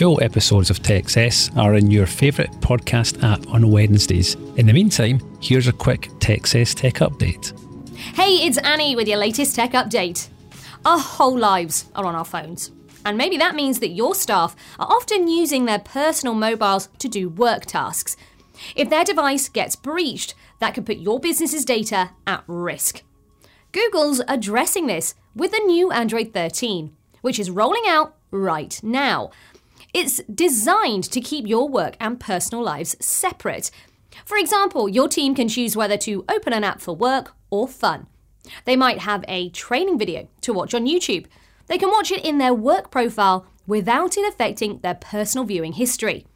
Full episodes of Techcess are in your favourite podcast app on Wednesdays. In the meantime, here's a quick Techcess tech update. Hey, it's Annie with your latest tech update. Our whole lives are on our phones. And maybe that means that your staff are often using their personal mobiles to do work tasks. If their device gets breached, that could put your business's data at risk. Google's addressing this with the new Android 13, which is rolling out right now. It's designed to keep your work and personal lives separate. For example, your team can choose whether to open an app for work or fun. They might have a training video to watch on YouTube. They can watch it in their work profile without it affecting their personal viewing history.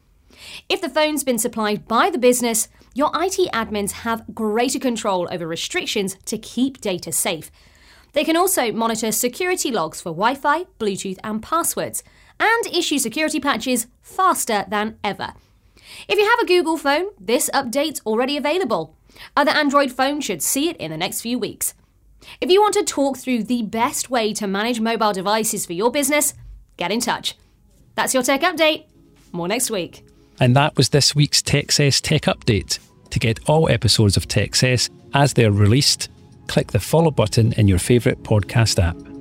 If the phone's been supplied by the business, your IT admins have greater control over restrictions to keep data safe. They can also monitor security logs for Wi Fi, Bluetooth, and passwords, and issue security patches faster than ever. If you have a Google phone, this update's already available. Other Android phones should see it in the next few weeks. If you want to talk through the best way to manage mobile devices for your business, get in touch. That's your tech update. More next week. And that was this week's Techcess Tech Update. To get all episodes of Techcess as they're released, click the follow button in your favourite podcast app.